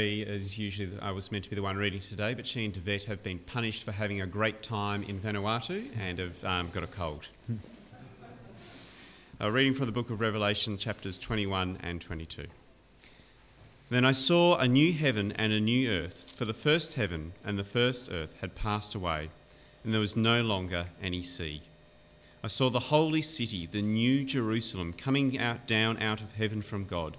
As usually, I was meant to be the one reading today, but she and Devette have been punished for having a great time in Vanuatu and have um, got a cold. reading from the book of Revelation, chapters 21 and 22. Then I saw a new heaven and a new earth, for the first heaven and the first earth had passed away, and there was no longer any sea. I saw the holy city, the new Jerusalem, coming out down out of heaven from God,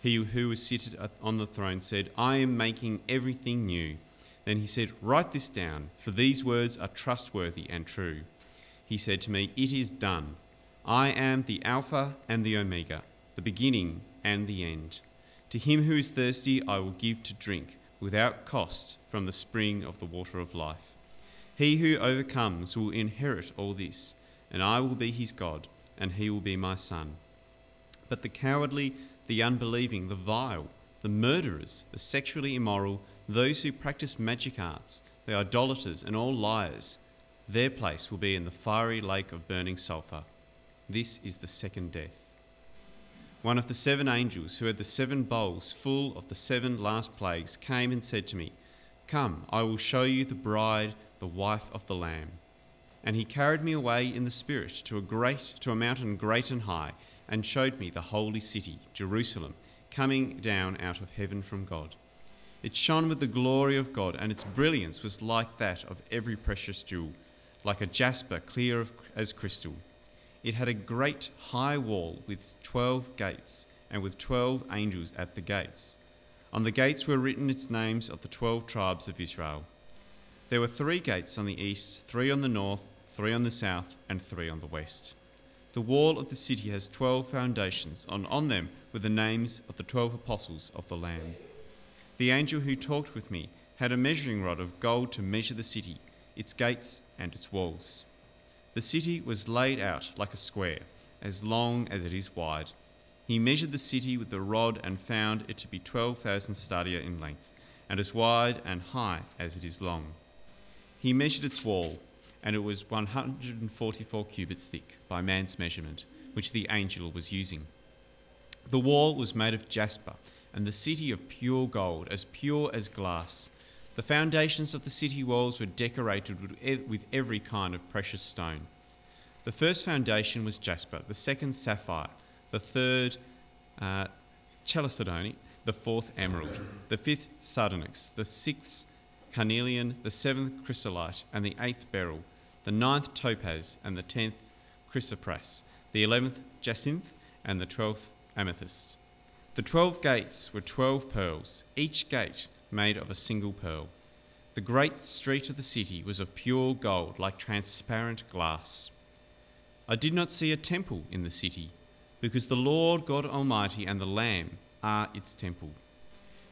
He who was seated on the throne said, I am making everything new. Then he said, Write this down, for these words are trustworthy and true. He said to me, It is done. I am the Alpha and the Omega, the beginning and the end. To him who is thirsty, I will give to drink without cost from the spring of the water of life. He who overcomes will inherit all this, and I will be his God, and he will be my son. But the cowardly the unbelieving, the vile, the murderers, the sexually immoral, those who practice magic arts, the idolaters, and all liars. Their place will be in the fiery lake of burning sulphur. This is the second death. One of the seven angels who had the seven bowls full of the seven last plagues came and said to me, Come, I will show you the bride, the wife of the Lamb. And he carried me away in the Spirit to a great to a mountain great and high and showed me the holy city, Jerusalem, coming down out of heaven from God. It shone with the glory of God, and its brilliance was like that of every precious jewel, like a jasper clear as crystal. It had a great high wall with twelve gates, and with twelve angels at the gates. On the gates were written its names of the twelve tribes of Israel. There were three gates on the east, three on the north, three on the south, and three on the west. The wall of the city has twelve foundations, and on them were the names of the twelve apostles of the Lamb. The angel who talked with me had a measuring rod of gold to measure the city, its gates, and its walls. The city was laid out like a square, as long as it is wide. He measured the city with the rod and found it to be twelve thousand stadia in length, and as wide and high as it is long. He measured its wall and it was 144 cubits thick by man's measurement, which the angel was using. The wall was made of jasper, and the city of pure gold, as pure as glass. The foundations of the city walls were decorated with every kind of precious stone. The first foundation was jasper, the second sapphire, the third uh, chalcedony, the fourth emerald, the fifth sardonyx, the sixth carnelian, the seventh chrysolite, and the eighth beryl, the ninth topaz, and the tenth chrysoprase, the eleventh jacinth, and the twelfth amethyst. The twelve gates were twelve pearls, each gate made of a single pearl. The great street of the city was of pure gold, like transparent glass. I did not see a temple in the city, because the Lord God Almighty and the Lamb are its temple.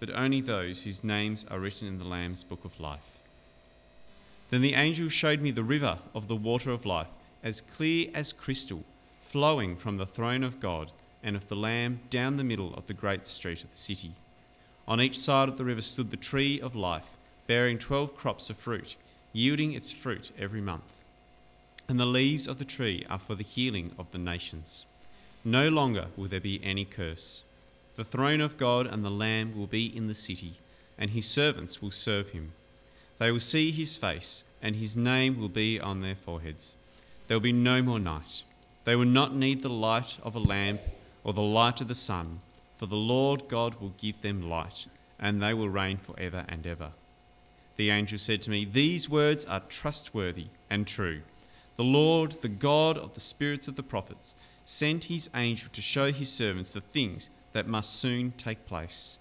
but only those whose names are written in the Lamb's book of life. Then the angel showed me the river of the water of life, as clear as crystal, flowing from the throne of God and of the Lamb down the middle of the great street of the city. On each side of the river stood the tree of life, bearing twelve crops of fruit, yielding its fruit every month. And the leaves of the tree are for the healing of the nations. No longer will there be any curse. The throne of God and the Lamb will be in the city, and his servants will serve him. They will see his face, and his name will be on their foreheads. There will be no more night. They will not need the light of a lamp or the light of the sun, for the Lord God will give them light, and they will reign for ever and ever. the angel said to me, These words are trustworthy and true. The Lord, the God of the spirits of the prophets, sent his angel to show his servants the things that must soon take place.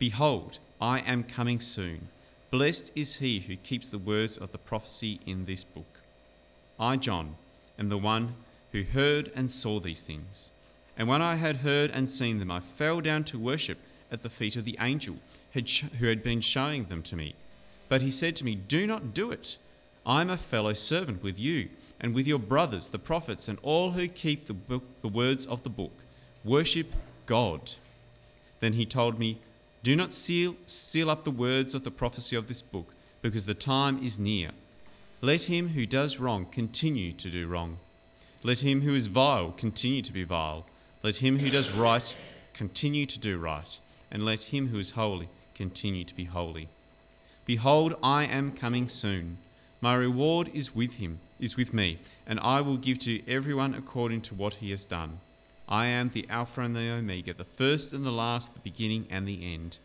Behold, I am coming soon. Blessed is he who keeps the words of the prophecy in this book. I, John, am the one who heard and saw these things. And when I had heard and seen them, I fell down to worship at the feet of the angel who had been showing them to me. But he said to me, Do not do it. I am a fellow servant with you and with your brothers, the prophets, and all who keep the, book, the words of the book. Worship God. Then he told me, Do not seal, seal up the words of the prophecy of this book, because the time is near. Let him who does wrong continue to do wrong. Let him who is vile continue to be vile. Let him who does right continue to do right. And let him who is holy continue to be holy. Behold, I am coming soon. My reward is with him, is with me, and I will give to everyone according to what he has done. I am the Alpha and the Omega, the first and the last, the beginning and the end.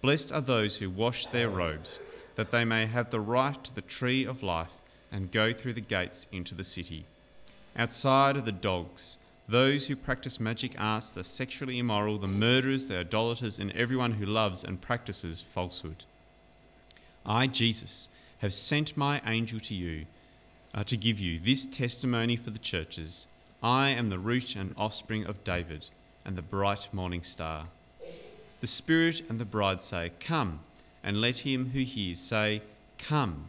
Blessed are those who wash their robes, that they may have the right to the tree of life and go through the gates into the city. Outside are the dogs, those who practice magic arts, the sexually immoral, the murderers, the idolaters, and everyone who loves and practices falsehood. I, Jesus, have sent my angel to you uh, to give you this testimony for the churches. I am the root and offspring of David and the bright morning star. The Spirit and the bride say, Come, and let him who hears say, Come.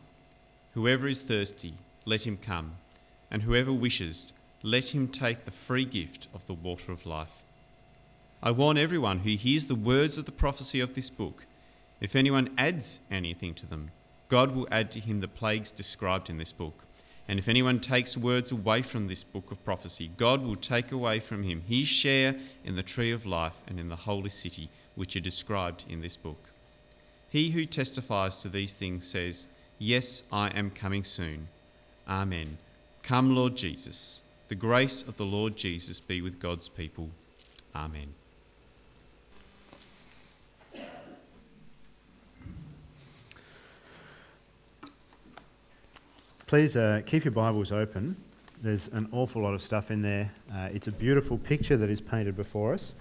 Whoever is thirsty, let him come, and whoever wishes, let him take the free gift of the water of life. I warn everyone who hears the words of the prophecy of this book if anyone adds anything to them, God will add to him the plagues described in this book. And if anyone takes words away from this book of prophecy, God will take away from him his share in the tree of life and in the holy city, which are described in this book. He who testifies to these things says, Yes, I am coming soon. Amen. Come, Lord Jesus. The grace of the Lord Jesus be with God's people. Amen. Please uh, keep your Bibles open. There's an awful lot of stuff in there. Uh, it's a beautiful picture that is painted before us,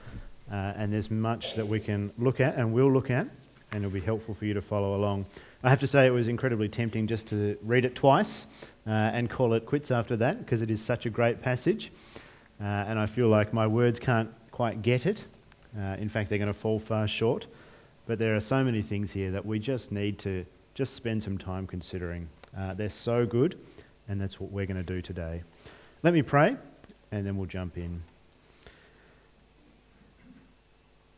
uh, and there's much that we can look at and will look at, and it'll be helpful for you to follow along. I have to say, it was incredibly tempting just to read it twice uh, and call it quits after that because it is such a great passage, uh, and I feel like my words can't quite get it. Uh, in fact, they're going to fall far short. But there are so many things here that we just need to just spend some time considering. Uh, they're so good, and that's what we're going to do today. Let me pray, and then we'll jump in.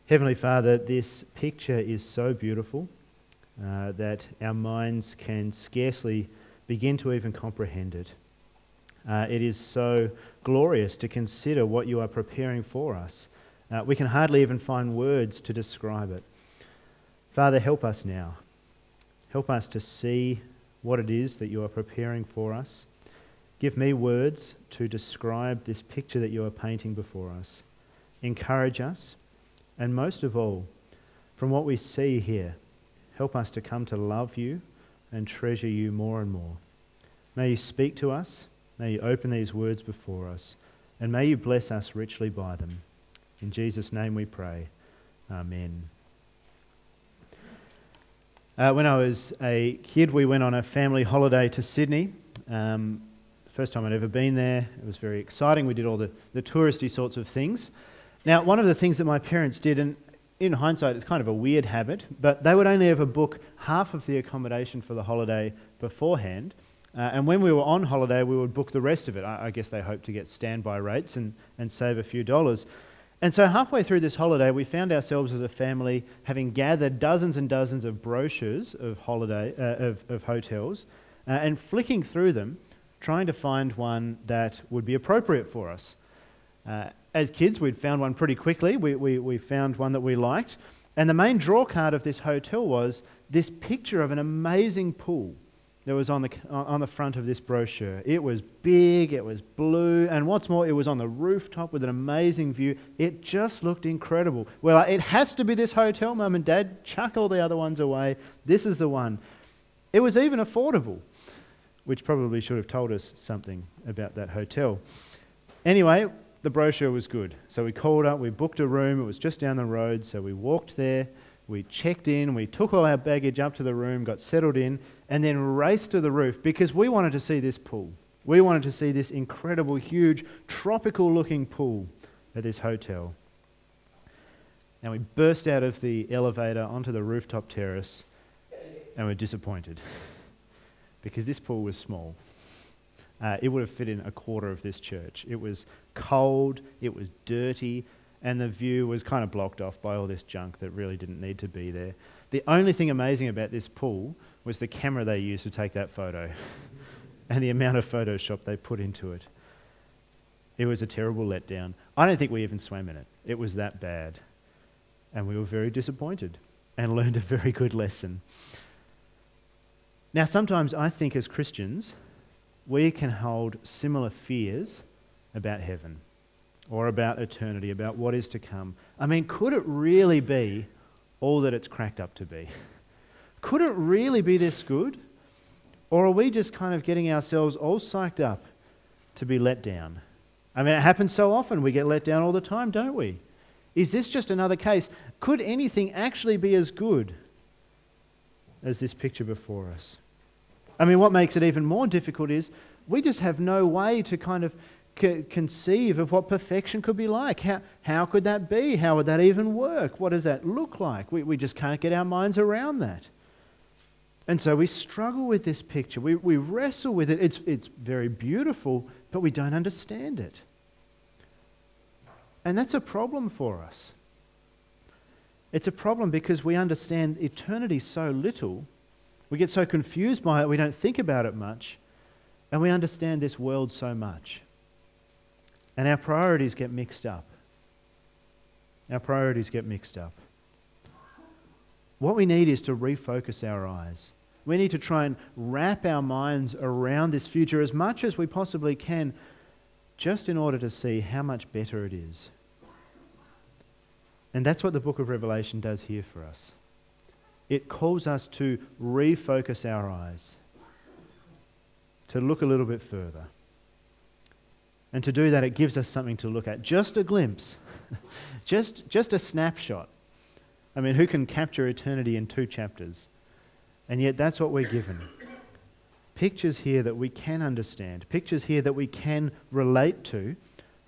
Heavenly Father, this picture is so beautiful uh, that our minds can scarcely begin to even comprehend it. Uh, it is so glorious to consider what you are preparing for us. Uh, we can hardly even find words to describe it. Father, help us now. Help us to see what it is that you are preparing for us. Give me words to describe this picture that you are painting before us. Encourage us, and most of all, from what we see here, help us to come to love you and treasure you more and more. May you speak to us, may you open these words before us, and may you bless us richly by them. In Jesus' name we pray. Amen. Uh, when I was a kid, we went on a family holiday to Sydney. Um, first time I'd ever been there. It was very exciting. We did all the, the touristy sorts of things. Now, one of the things that my parents did, and in hindsight, it's kind of a weird habit, but they would only ever book half of the accommodation for the holiday beforehand. Uh, and when we were on holiday, we would book the rest of it. I, I guess they hoped to get standby rates and, and save a few dollars. And so, halfway through this holiday, we found ourselves as a family having gathered dozens and dozens of brochures of, holiday, uh, of, of, hotels uh, and flicking through them, trying to find one that would be appropriate for us. Uh, as kids, we'd found one pretty quickly. We, we, we found one that we liked. And the main draw card of this hotel was this picture of an amazing pool that was on the, on the front of this brochure. It was big, it was blue, and what's more, it was on the rooftop with an amazing view. It just looked incredible. Well, uh, it has to be this hotel, Mum and Dad. Chuck all the other ones away. This is the one. It was even affordable, which probably should have told us something about that hotel. Anyway, the brochure was good. So we called up, we booked a room, it was just down the road, so we walked there, we checked in, we took all our baggage up to the room, got settled in, and then raced to the roof because we wanted to see this pool. We wanted to see this incredible, huge, tropical looking pool at this hotel. Now we burst out of the elevator onto the rooftop terrace and we were disappointed because this pool was small. Uh, it would have fit in a quarter of this church. It was cold, it was dirty, and the view was kind of blocked off by all this junk that really didn't need to be there. The only thing amazing about this pool was the camera they used to take that photo and the amount of Photoshop they put into it. It was a terrible letdown. I don't think we even swam in it. It was that bad. And we were very disappointed and learned a very good lesson. Now, sometimes I think as Christians, we can hold similar fears about heaven or about eternity, about what is to come. I mean, could it really be all that it's cracked up to be? Could it really be this good? Or are we just kind of getting ourselves all psyched up to be let down? I mean, it happens so often. We get let down all the time, don't we? Is this just another case? Could anything actually be as good as this picture before us? I mean, what makes it even more difficult is we just have no way to kind of conceive of what perfection could be like. How, how could that be? How would that even work? What does that look like? We, we just can't get our minds around that. And so we struggle with this picture. We, we wrestle with it. It's, it's very beautiful, but we don't understand it. And that's a problem for us. It's a problem because we understand eternity so little we get so confused by it, we don't think about it much, and we understand this world so much. And our priorities get mixed up. Our priorities get mixed up. What we need is to refocus our eyes. We need to try and wrap our minds around this future as much as we possibly can, just in order to see how much better it is. And that's what the book of Revelation does here for us it calls us to refocus our eyes, to look a little bit further. And to do that, it gives us something to look at. Just a glimpse, just, just a snapshot. I mean, who can capture eternity in two chapters? And yet, that's what we're given. Pictures here that we can understand, pictures here that we can relate to,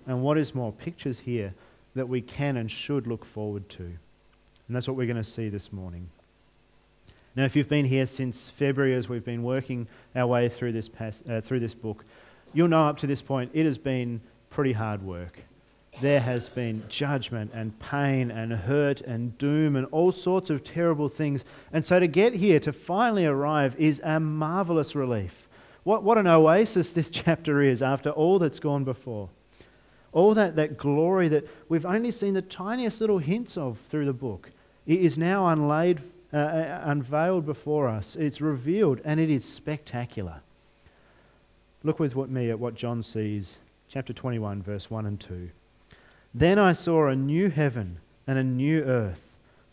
and what is more, pictures here that we can and should look forward to. And that's what we're going to see this morning. Now, if you've been here since February as we've been working our way through this, pas- uh, through this book, you'll know up to this point it has been pretty hard work. There has been judgment and pain and hurt and doom and all sorts of terrible things. And so to get here, to finally arrive, is a marvelous relief. What, what an oasis this chapter is after all that's gone before. All that, that glory that we've only seen the tiniest little hints of through the book it is now unlaid uh, uh, unveiled before us. It's revealed, and it is spectacular. Look with me at what John sees, chapter 21, verse 1 and 2. Then I saw a new heaven and a new earth,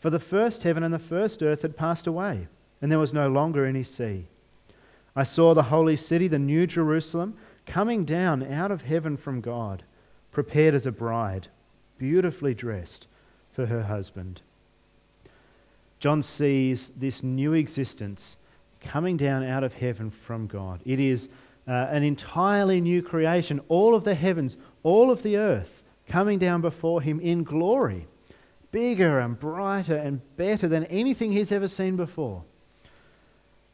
for the first heaven and the first earth had passed away, and there was no longer any sea. I saw the holy city, the new Jerusalem, coming down out of heaven from God, prepared as a bride, beautifully dressed for her husband. John sees this new existence coming down out of heaven from God. It is uh, an entirely new creation. All of the heavens, all of the earth coming down before him in glory, bigger and brighter and better than anything he's ever seen before.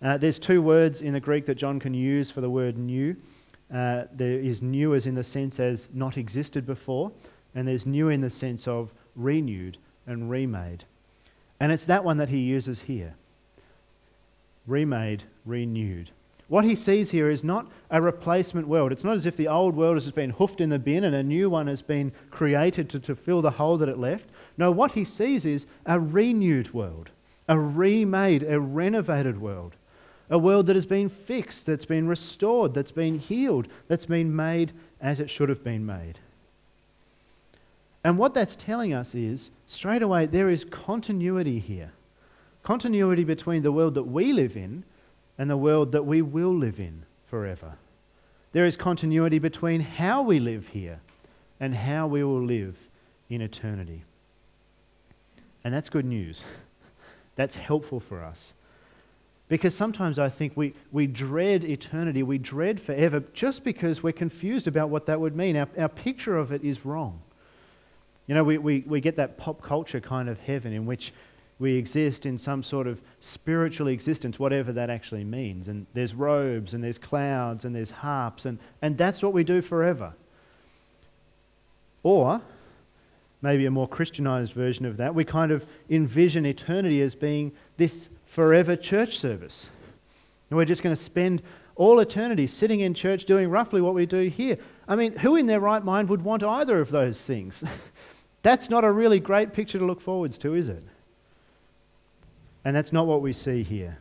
Uh, there's two words in the Greek that John can use for the word new. Uh, there is new as in the sense as not existed before, and there's new in the sense of renewed and remade. And it's that one that he uses here remade, renewed. What he sees here is not a replacement world. It's not as if the old world has been hoofed in the bin and a new one has been created to, to fill the hole that it left. No, what he sees is a renewed world, a remade, a renovated world. A world that has been fixed, that's been restored, that's been healed, that's been made as it should have been made. And what that's telling us is, straight away, there is continuity here. Continuity between the world that we live in and the world that we will live in forever. There is continuity between how we live here and how we will live in eternity. And that's good news. That's helpful for us. Because sometimes I think we, we dread eternity, we dread forever, just because we're confused about what that would mean. Our, our picture of it is wrong. You know, we, we, we get that pop culture kind of heaven in which we exist in some sort of spiritual existence, whatever that actually means. And there's robes and there's clouds and there's harps, and, and that's what we do forever. Or, maybe a more Christianized version of that, we kind of envision eternity as being this forever church service. And we're just going to spend all eternity sitting in church doing roughly what we do here. I mean, who in their right mind would want either of those things? That's not a really great picture to look forwards to, is it? And that's not what we see here.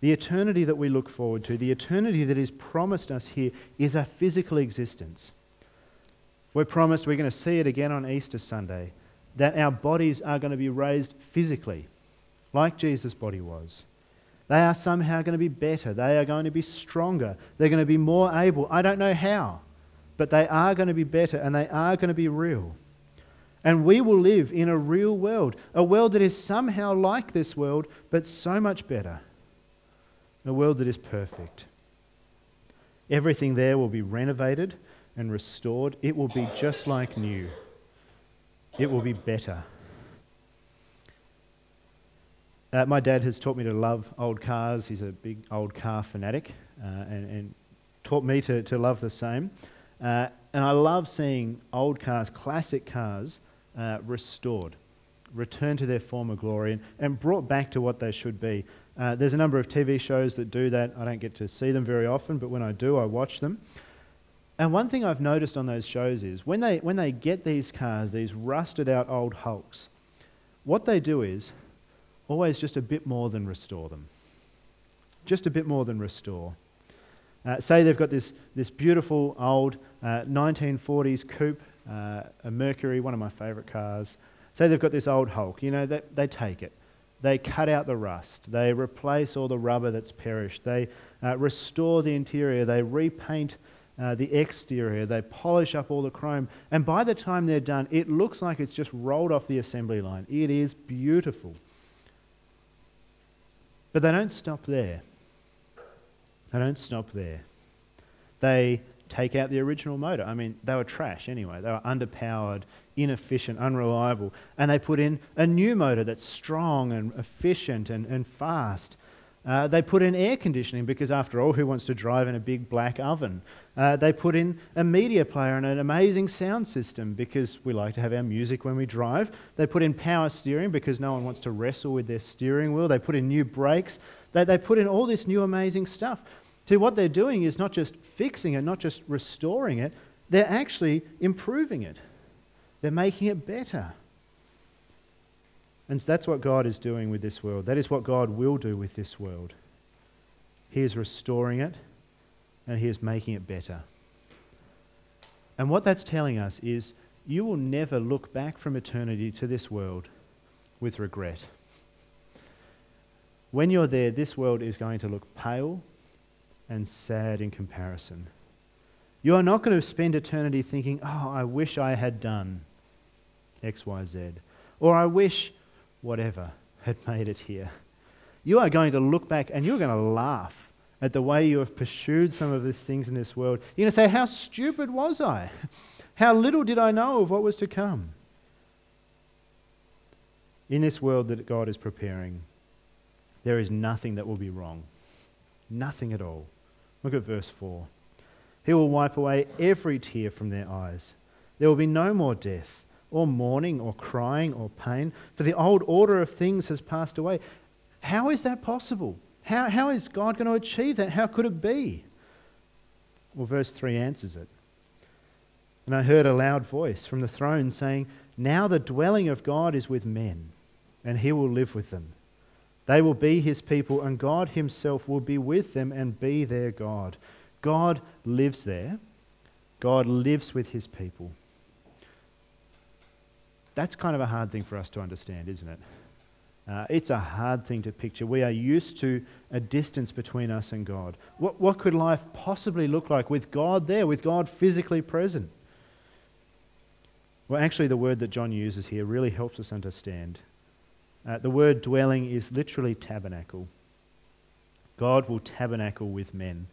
The eternity that we look forward to, the eternity that is promised us here, is a physical existence. We're promised, we're going to see it again on Easter Sunday, that our bodies are going to be raised physically, like Jesus' body was. They are somehow going to be better. They are going to be stronger. They're going to be more able. I don't know how, but they are going to be better and they are going to be real. And we will live in a real world, a world that is somehow like this world, but so much better. A world that is perfect. Everything there will be renovated and restored. It will be just like new. It will be better. Uh, my dad has taught me to love old cars. He's a big old car fanatic uh, and, and, taught me to, to love the same. Uh, and I love seeing old cars, classic cars, uh, restored, returned to their former glory, and, and, brought back to what they should be. Uh, there's a number of TV shows that do that. I don't get to see them very often, but when I do, I watch them. And one thing I've noticed on those shows is when they, when they get these cars, these rusted out old hulks, what they do is always just a bit more than restore them. Just a bit more than restore. Uh, say they've got this, this beautiful old uh, 1940s coupe uh, a Mercury, one of my favourite cars. Say they've got this old Hulk, you know, they, they take it. They cut out the rust. They replace all the rubber that's perished. They uh, restore the interior. They repaint uh, the exterior. They polish up all the chrome. And by the time they're done, it looks like it's just rolled off the assembly line. It is beautiful. But they don't stop there. They don't stop there. They take out the original motor. I mean, they were trash anyway. They were underpowered, inefficient, unreliable. And they put in a new motor that's strong and efficient and, and fast. Uh, they put in air conditioning because, after all, who wants to drive in a big black oven? Uh, they put in a media player and an amazing sound system because we like to have our music when we drive. They put in power steering because no one wants to wrestle with their steering wheel. They put in new brakes. They, they put in all this new amazing stuff. See, what they're doing is not just fixing it, not just restoring it, they're actually improving it. They're making it better. And that's what God is doing with this world. That is what God will do with this world. He is restoring it and He is making it better. And what that's telling us is you will never look back from eternity to this world with regret. When you're there, this world is going to look pale and sad in comparison. You are not going to spend eternity thinking, oh, I wish I had done X, Y, Z, or I wish whatever had made it here. You are going to look back and you're going to laugh at the way you have pursued some of these things in this world. You're going to say, How stupid was I? How little did I know of what was to come? In this world that God is preparing, there is nothing that will be wrong. Nothing at all. Look at verse 4. He will wipe away every tear from their eyes. There will be no more death, or mourning, or crying, or pain, for the old order of things has passed away. How is that possible? How, how is God going to achieve that? How could it be? Well, verse 3 answers it. And I heard a loud voice from the throne saying, Now the dwelling of God is with men, and he will live with them. They will be his people, and God himself will be with them and be their God. God lives there. God lives with his people. That's kind of a hard thing for us to understand, isn't it? Uh, it's a hard thing to picture. We are used to a distance between us and God. What, what could life possibly look like with God there, with God physically present? Well, actually, the word that John uses here really helps us understand. Uh, the word dwelling is literally tabernacle. God will tabernacle with men.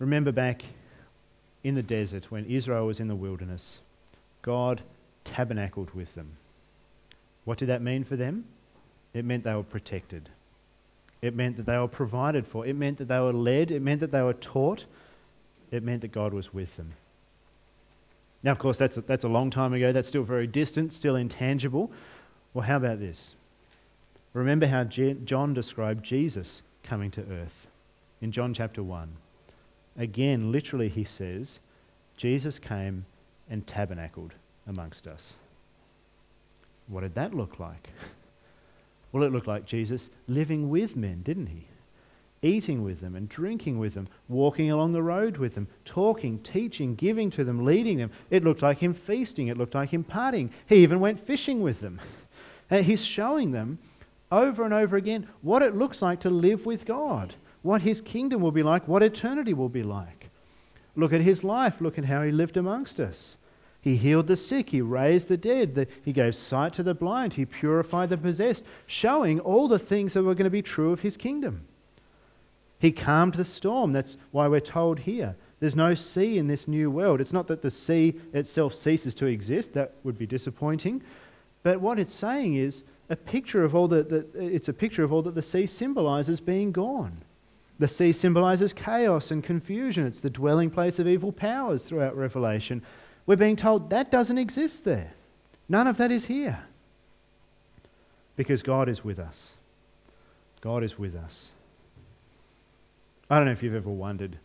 Remember back in the desert when Israel was in the wilderness, God tabernacled with them. What did that mean for them? It meant they were protected. It meant that they were provided for. It meant that they were led. It meant that they were taught. It meant that God was with them. Now, of course, that's a, that's a long time ago. That's still very distant, still intangible. Well, how about this? Remember how John described Jesus coming to earth in John chapter 1. Again, literally, he says, Jesus came and tabernacled amongst us. What did that look like? Well, it looked like Jesus living with men, didn't he? Eating with them and drinking with them, walking along the road with them, talking, teaching, giving to them, leading them. It looked like him feasting. It looked like him partying. He even went fishing with them. And he's showing them over and over again what it looks like to live with God, what his kingdom will be like, what eternity will be like. Look at his life. Look at how he lived amongst us. He healed the sick. He raised the dead. The, he gave sight to the blind. He purified the possessed, showing all the things that were going to be true of his kingdom. He calmed the storm. That's why we're told here. There's no sea in this new world. It's not that the sea itself ceases to exist. That would be disappointing. But what it's saying is a picture of all that, it's a picture of all that the sea symbolizes being gone. The sea symbolizes chaos and confusion. It's the dwelling place of evil powers throughout Revelation. We're being told that doesn't exist there. None of that is here. Because God is with us. God is with us. I don't know if you've ever wondered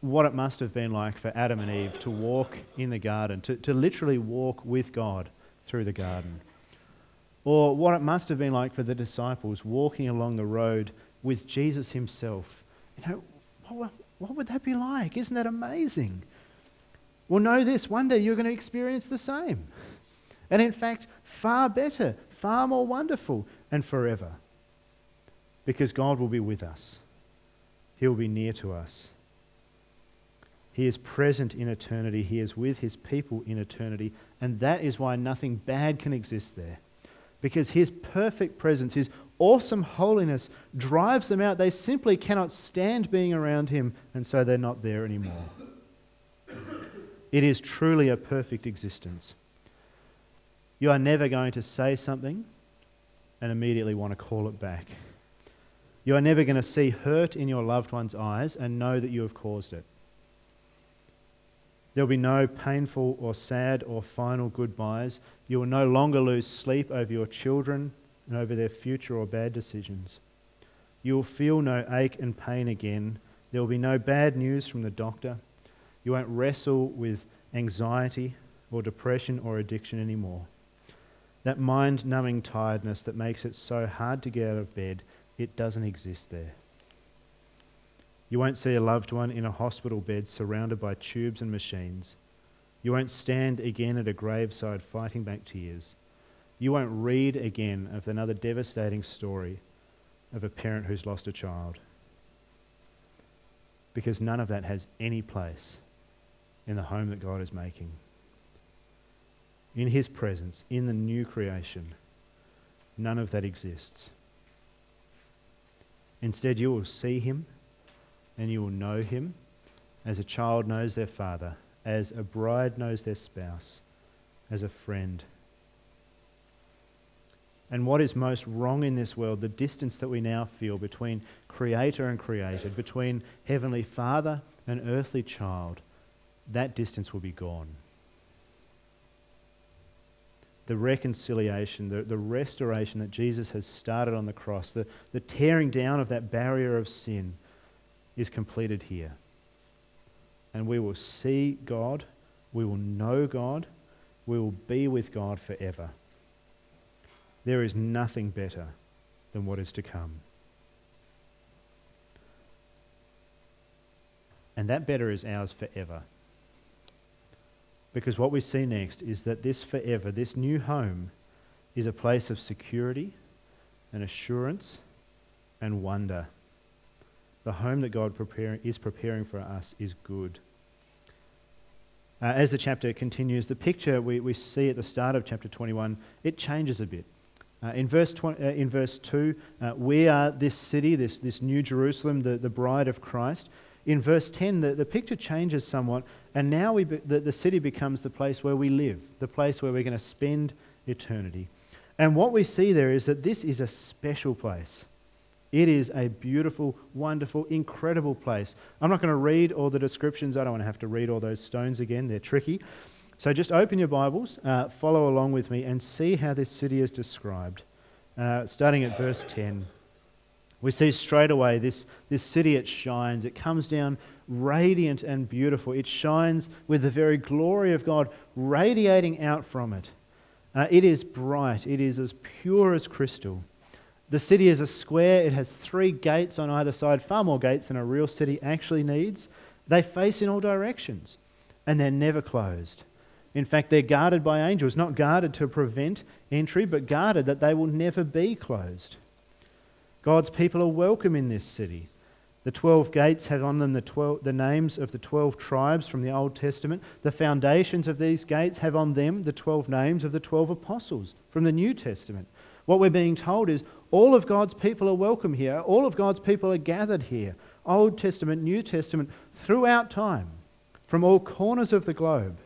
what it must have been like for Adam and Eve to walk in the garden, to, to literally walk with God through the garden. Or what it must have been like for the disciples walking along the road with Jesus himself. You know, what, what would that be like? Isn't that amazing? Well, know this one day you're going to experience the same. And in fact, far better, far more wonderful, and forever. Because God will be with us, He will be near to us. He is present in eternity, He is with His people in eternity, and that is why nothing bad can exist there. Because His perfect presence, His awesome holiness drives them out. They simply cannot stand being around Him, and so they're not there anymore. It is truly a perfect existence. You are never going to say something and immediately want to call it back. You are never going to see hurt in your loved one's eyes and know that you have caused it. There will be no painful or sad or final goodbyes. You will no longer lose sleep over your children and over their future or bad decisions. You will feel no ache and pain again. There will be no bad news from the doctor. You won't wrestle with anxiety or depression or addiction anymore. That mind numbing tiredness that makes it so hard to get out of bed, it doesn't exist there. You won't see a loved one in a hospital bed surrounded by tubes and machines. You won't stand again at a graveside fighting back tears. You won't read again of another devastating story of a parent who's lost a child. Because none of that has any place in the home that God is making. In His presence, in the new creation, none of that exists. Instead, you will see Him and you will know Him as a child knows their father, as a bride knows their spouse, as a friend. And what is most wrong in this world, the distance that we now feel between Creator and created, between Heavenly Father and earthly child, that distance will be gone. The reconciliation, the, the restoration that Jesus has started on the cross, the, the tearing down of that barrier of sin is completed here. And we will see God, we will know God, we will be with God forever. There is nothing better than what is to come. And that better is ours forever. Because what we see next is that this forever, this new home, is a place of security and assurance and wonder. The home that God prepare, is preparing for us is good. Uh, as the chapter continues, the picture we, we see at the start of chapter 21, it changes a bit. Uh, in, verse 20, uh, in verse 2, uh, we are this city, this, this new Jerusalem, the, the bride of Christ. In verse 10, the, the picture changes somewhat, and now we be, the, the city becomes the place where we live, the place where we're going to spend eternity. And what we see there is that this is a special place. It is a beautiful, wonderful, incredible place. I'm not going to read all the descriptions. I don't want to have to read all those stones again, they're tricky. So just open your Bibles, uh, follow along with me, and see how this city is described. Uh, starting at verse 10, we see straight away this, this city, it shines. It comes down radiant and beautiful. It shines with the very glory of God radiating out from it. Uh, it is bright, it is as pure as crystal. The city is a square. It has three gates on either side, far more gates than a real city actually needs. They face in all directions, and they're never closed. In fact, they're guarded by angels, not guarded to prevent entry, but guarded that they will never be closed. God's people are welcome in this city. The 12 gates have on them the, 12, the names of the 12 tribes from the Old Testament. The foundations of these gates have on them the 12 names of the 12 apostles from the New Testament. What we're being told is all of God's people are welcome here. All of God's people are gathered here. Old Testament, New Testament, throughout time, from all corners of the globe,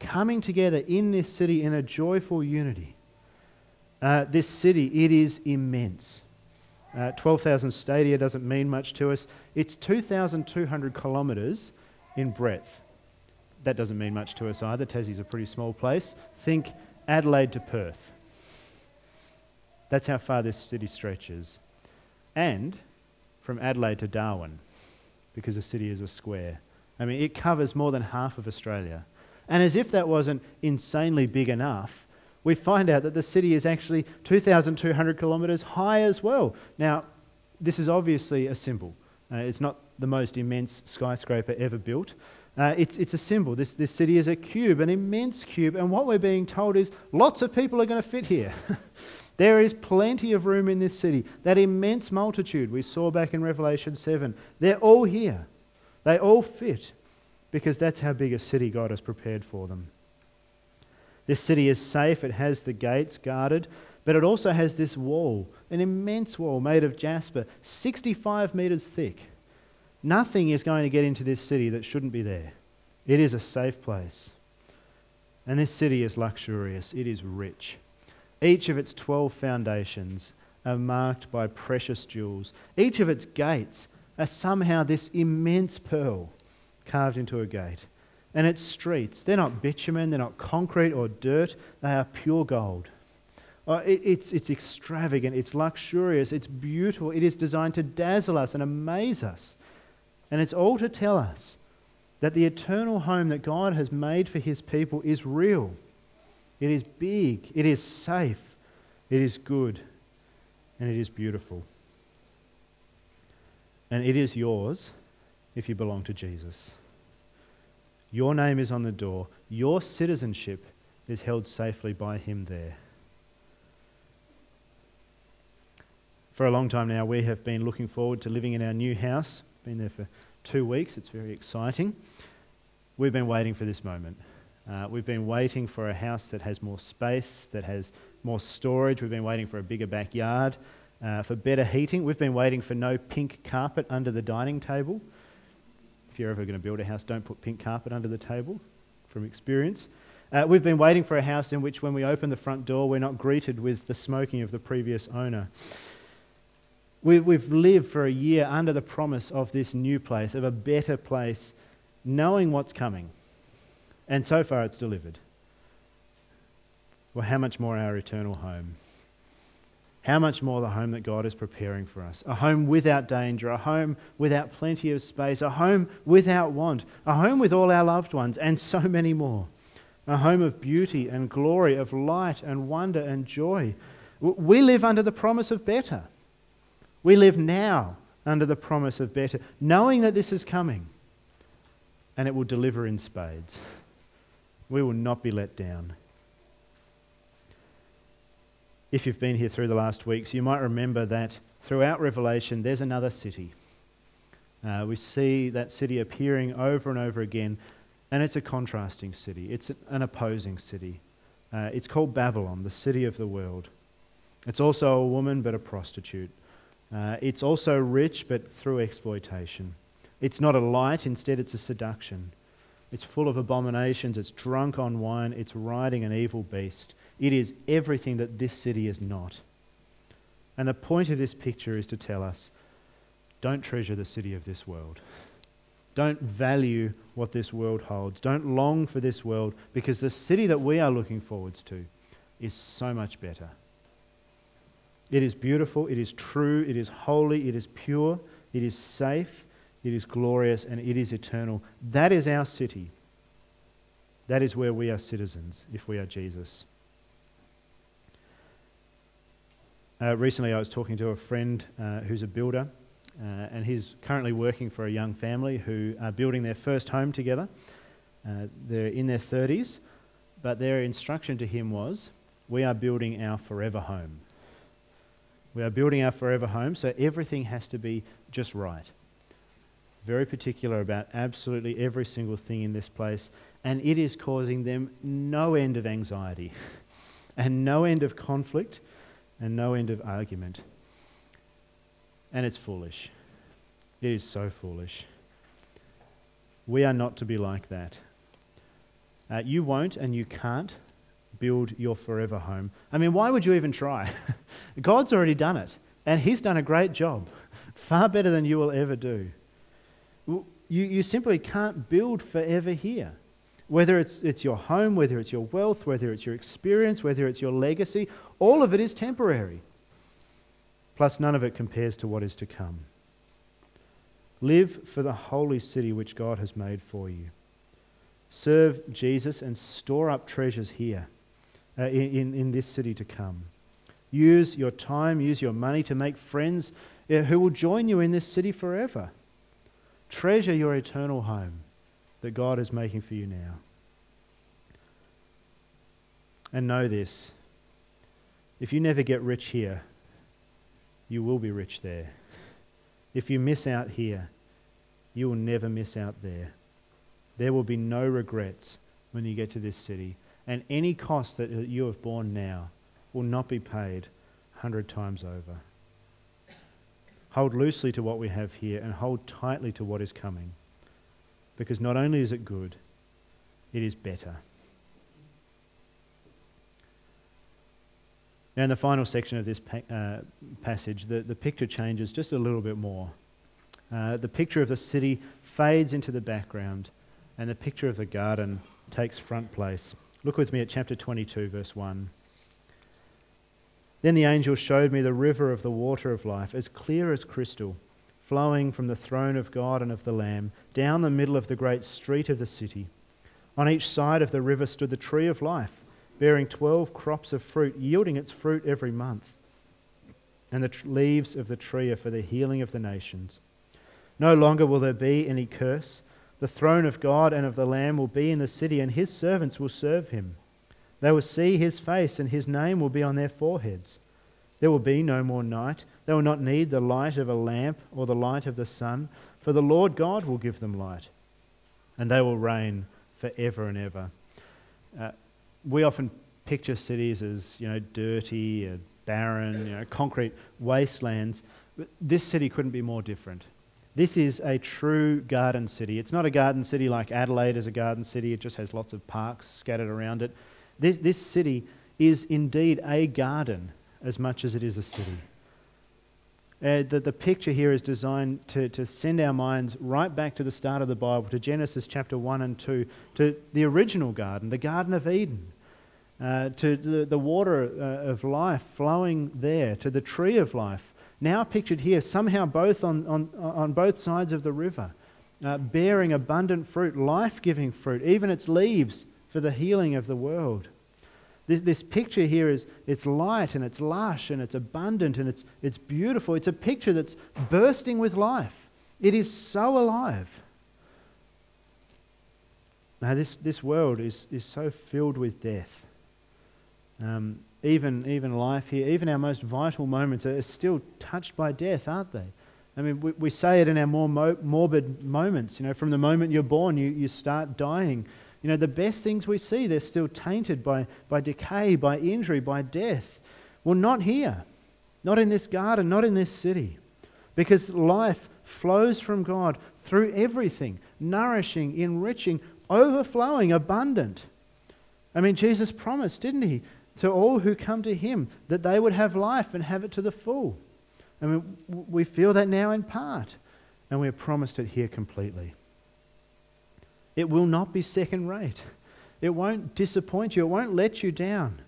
coming together in this city in a joyful unity. Uh, this city, it is immense. Uh, 12,000 stadia doesn't mean much to us. It's 2,200 kilometres in breadth. That doesn't mean much to us either. Tassie's a pretty small place. Think Adelaide to Perth. That's how far this city stretches. And from Adelaide to Darwin, because the city is a square. I mean, it covers more than half of Australia. And as if that wasn't insanely big enough, we find out that the city is actually 2,200 kilometres high as well. Now, this is obviously a symbol. Uh, it's not the most immense skyscraper ever built. Uh, it's, it's a symbol. This, this city is a cube, an immense cube, and what we're being told is lots of people are going to fit here. There is plenty of room in this city. That immense multitude we saw back in Revelation 7, they're all here. They all fit because that's how big a city God has prepared for them. This city is safe, it has the gates guarded, but it also has this wall, an immense wall made of jasper, 65 metres thick. Nothing is going to get into this city that shouldn't be there. It is a safe place. And this city is luxurious, it is rich. Each of its 12 foundations are marked by precious jewels. Each of its gates are somehow this immense pearl carved into a gate. And its streets, they're not bitumen, they're not concrete or dirt, they are pure gold. Uh, it, it's, it's extravagant, it's luxurious, it's beautiful, it is designed to dazzle us and amaze us. And it's all to tell us that the eternal home that God has made for his people is real. It is big, it is safe, it is good, and it is beautiful. And it is yours if you belong to Jesus. Your name is on the door, your citizenship is held safely by Him there. For a long time now, we have been looking forward to living in our new house. Been there for two weeks, it's very exciting. We've been waiting for this moment. Uh, we've been waiting for a house that has more space, that has more storage. We've been waiting for a bigger backyard, uh, for better heating. We've been waiting for no pink carpet under the dining table. If you're ever going to build a house, don't put pink carpet under the table, from experience. Uh, we've been waiting for a house in which, when we open the front door, we're not greeted with the smoking of the previous owner. We, we've lived for a year under the promise of this new place, of a better place, knowing what's coming and so far it's delivered. Well, how much more our eternal home? How much more the home that God is preparing for us? A home without danger, a home without plenty of space, a home without want, a home with all our loved ones, and so many more. A home of beauty and glory, of light and wonder and joy. We live under the promise of better. We live now under the promise of better, knowing that this is coming and it will deliver in spades. We will not be let down. if you've been here through the last weeks, you might remember that throughout Revelation there's another city. Uh, we see that city appearing over and over again, and it's a contrasting city, it's an opposing city. Uh, it's called Babylon, the city of the world. It's also a woman, but a prostitute. Uh, it's also rich, but through exploitation. It's not a light, instead, it's a seduction. It's full of abominations, it's drunk on wine, it's riding an evil beast. It is everything that this city is not. And the point of this picture is to tell us don't treasure the city of this world. Don't value what this world holds. Don't long for this world because the city that we are looking forwards to is so much better. It is beautiful, it is true, it is holy, it is pure, it is safe, it is glorious, and it is eternal. That is our city. That is where we are citizens if we are Jesus. Uh, recently, I was talking to a friend uh, who's a builder, uh, and he's currently working for a young family who are building their first home together. Uh, they're in their 30s, but their instruction to him was We are building our forever home. We are building our forever home, so everything has to be just right. Very particular about absolutely every single thing in this place, and it is causing them no end of anxiety and no end of conflict and no end of argument. And it's foolish. It is so foolish. We are not to be like that. Uh, you won't and you can't build your forever home. I mean, why would you even try? God's already done it, and He's done a great job, far better than you will ever do. You, you simply can't build forever here. Whether it's, it's your home, whether it's your wealth, whether it's your experience, whether it's your legacy, all of it is temporary. Plus, none of it compares to what is to come. Live for the holy city which God has made for you. Serve Jesus and store up treasures here uh, in, in this city to come. Use your time, use your money to make friends uh, who will join you in this city forever. Treasure your eternal home that God is making for you now. And know this if you never get rich here, you will be rich there. If you miss out here, you will never miss out there. There will be no regrets when you get to this city, and any cost that you have borne now will not be paid a hundred times over. Hold loosely to what we have here and hold tightly to what is coming, because not only is it good, it is better. Now, in the final section of this pa- uh, passage, the, the picture changes just a little bit more. Uh, the picture of the city fades into the background, and the picture of the garden takes front place. Look with me at chapter 22, verse 1. Then the angel showed me the river of the water of life, as clear as crystal, flowing from the throne of God and of the Lamb, down the middle of the great street of the city. On each side of the river stood the tree of life bearing 12 crops of fruit, yielding its fruit every month. And the leaves of the tree are for the healing of the nations. No longer will there be any curse. The throne of God and of the Lamb will be in the city, and his servants will serve him. They will see his face, and his name will be on their foreheads. There will be no more night. They will not need the light of a lamp or the light of the sun, for the Lord God will give them light, and they will reign for ever and ever. Uh, we often picture cities as you know dirty, and barren, you know, concrete wastelands. But This city couldn't be more different. This is a true garden city. It's not a garden city like Adelaide is a garden city. It just has lots of parks scattered around it. This, this city is indeed a garden as much as it is a city. Uh, the, the picture here is designed to, to send our minds right back to the start of the Bible, to Genesis chapter 1 and 2, to the original garden, the Garden of Eden, uh, to the, the water uh, of life flowing there, to the tree of life, now pictured here, somehow both on, on, on both sides of the river, uh, bearing abundant fruit, life giving fruit, even its leaves for the healing of the world. This, this picture here is it's light and it's lush and it's abundant and it's, it's beautiful. It's a picture that's bursting with life. It is so alive. Now, this, this world is, is so filled with death. Um, even, even life here, even our most vital moments are still touched by death, aren't they? I mean, we, we say it in our more mo- morbid moments. You know, from the moment you're born, you, you start dying. You know, the best things we see, they're still tainted by, by decay, by injury, by death. Well, not here. Not in this garden, not in this city. Because life flows from God through everything, nourishing, enriching, overflowing, abundant. I mean, Jesus promised, didn't he, to all who come to him that they would have life and have it to the full. I mean, we feel that now in part, and we're promised it here completely. It will not be second rate. It won't disappoint you. It won't let you down.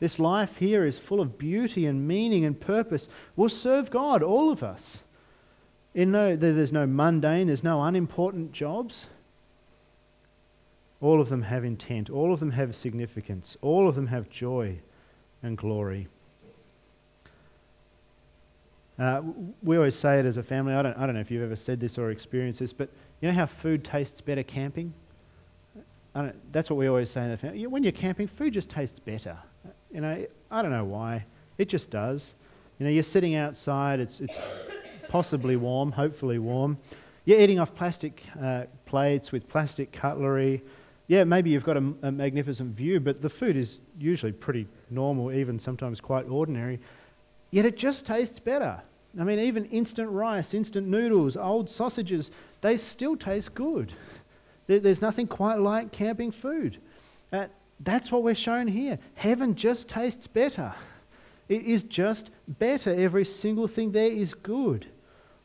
This life here is full of beauty and meaning and purpose. We'll serve God, all of us. In no, there's no mundane, there's no unimportant jobs. All of them have intent, all of them have significance, all of them have joy and glory. Uh, we always say it as a family. I don't, I don't know if you've ever said this or experienced this, but you know how food tastes better camping? that's what we always say in the family. When you're camping, food just tastes better. You know, I don't know why. It just does. You know, you're sitting outside, it's, it's possibly warm, hopefully warm. You're eating off plastic uh, plates with plastic cutlery. Yeah, maybe you've got a, a magnificent view, but the food is usually pretty normal, even sometimes quite ordinary. Yet it just tastes better. I mean, even instant rice, instant noodles, old sausages, they still taste good. There's nothing quite like camping food. Uh, that's what we're shown here. Heaven just tastes better. It is just better. Every single thing there is good.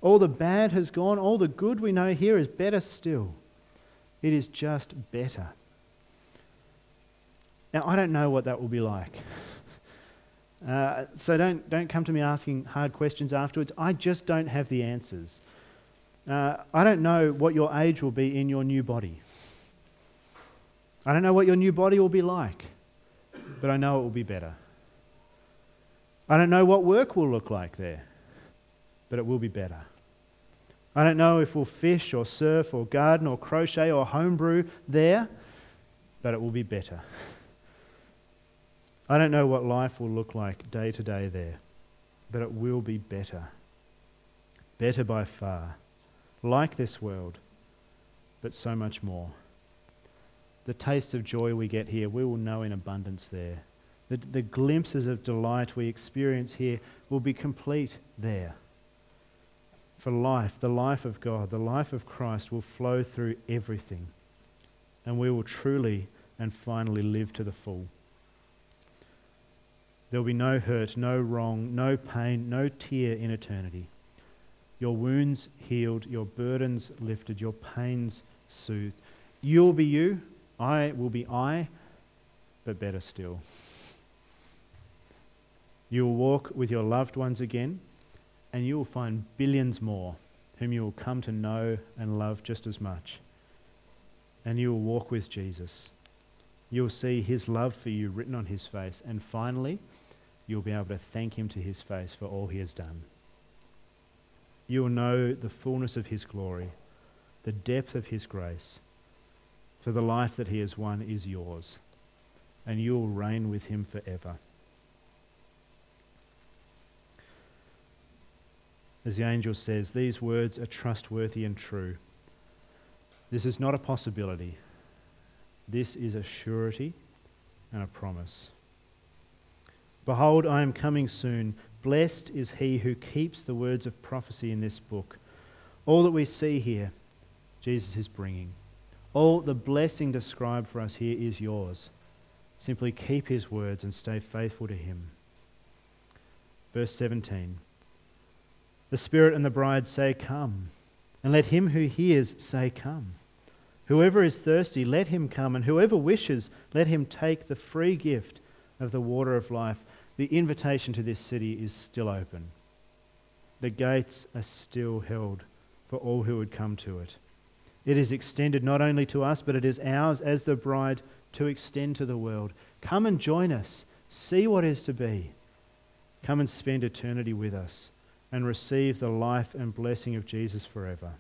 All the bad has gone. All the good we know here is better still. It is just better. Now, I don't know what that will be like. Uh, so don't, don't come to me asking hard questions afterwards. I just don't have the answers. Uh, I don't know what your age will be in your new body. I don't know what your new body will be like, but I know it will be better. I don't know what work will look like there, but it will be better. I don't know if we'll fish or surf or garden or crochet or homebrew there, but it will be better. I don't know what life will look like day to day there, but it will be better. Better by far. Like this world, but so much more. The taste of joy we get here, we will know in abundance there. The, the glimpses of delight we experience here will be complete there. For life, the life of God, the life of Christ will flow through everything. And we will truly and finally live to the full. There will be no hurt, no wrong, no pain, no tear in eternity. Your wounds healed, your burdens lifted, your pains soothed. You'll be you, I will be I, but better still. You will walk with your loved ones again, and you will find billions more whom you will come to know and love just as much. And you will walk with Jesus. You will see his love for you written on his face. And finally, you'll be able to thank him to his face for all he has done. You will know the fullness of his glory, the depth of his grace, for the life that he has won is yours, and you will reign with him forever. As the angel says, these words are trustworthy and true. This is not a possibility. This is a surety and a promise. Behold, I am coming soon. Blessed is he who keeps the words of prophecy in this book. All that we see here, Jesus is bringing. All the blessing described for us here is yours. Simply keep his words and stay faithful to him. Verse 17 The Spirit and the bride say, Come. And let him who hears say, Come. Whoever is thirsty, let him come. And whoever wishes, let him take the free gift of the water of life the invitation to this city is still open. The gates are still held for all who would come to it. It is extended not only to us, but it is ours as the bride to extend to the world. Come and join us. See what is to be. Come and spend eternity with us and receive the life and blessing of Jesus forever.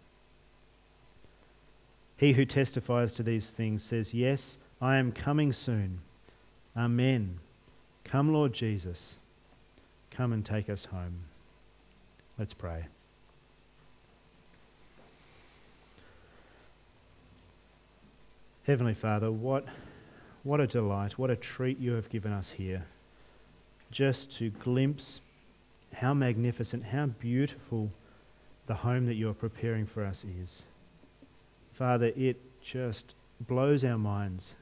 He who testifies to these things says, Yes, I am coming soon. Amen. Come, Lord Jesus. Come and take us home. Let's pray. Heavenly Father, what, what a delight, what a treat you have given us here. Just to glimpse how magnificent, how beautiful the home that you are preparing for us is. Father, it just blows our minds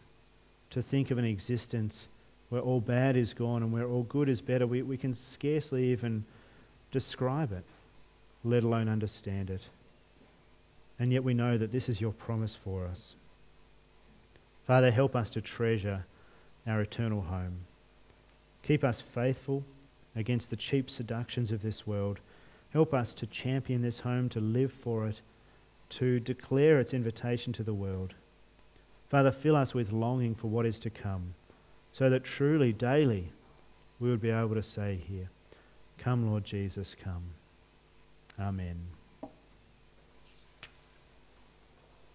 to think of an existence where all bad is gone and where all good is better. We, we can scarcely even describe it, let alone understand it. And yet we know that this is your promise for us. Father, help us to treasure our eternal home. Keep us faithful against the cheap seductions of this world. Help us to champion this home, to live for it, to declare its invitation to the world. Father, fill us with longing for what is to come, so that truly, daily, we would be able to say here, Come, Lord Jesus, come. Amen.